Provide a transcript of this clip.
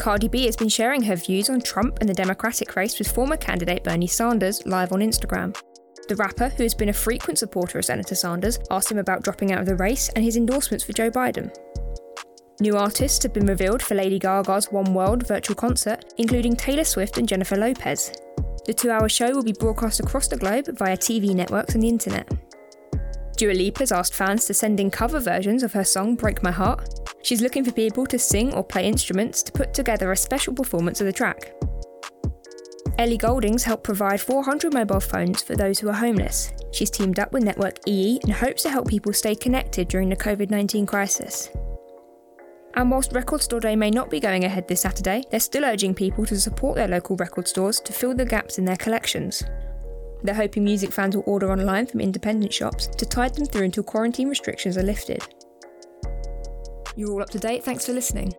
Cardi B has been sharing her views on Trump and the Democratic race with former candidate Bernie Sanders live on Instagram. The rapper, who has been a frequent supporter of Senator Sanders, asked him about dropping out of the race and his endorsements for Joe Biden. New artists have been revealed for Lady Gaga's One World virtual concert, including Taylor Swift and Jennifer Lopez. The two hour show will be broadcast across the globe via TV networks and the internet. Dua Lipa's asked fans to send in cover versions of her song Break My Heart. She's looking for people to sing or play instruments to put together a special performance of the track. Ellie Goulding's helped provide 400 mobile phones for those who are homeless. She's teamed up with Network EE and hopes to help people stay connected during the COVID 19 crisis. And whilst Record Store Day may not be going ahead this Saturday, they're still urging people to support their local record stores to fill the gaps in their collections. They're hoping music fans will order online from independent shops to tide them through until quarantine restrictions are lifted. You're all up to date, thanks for listening.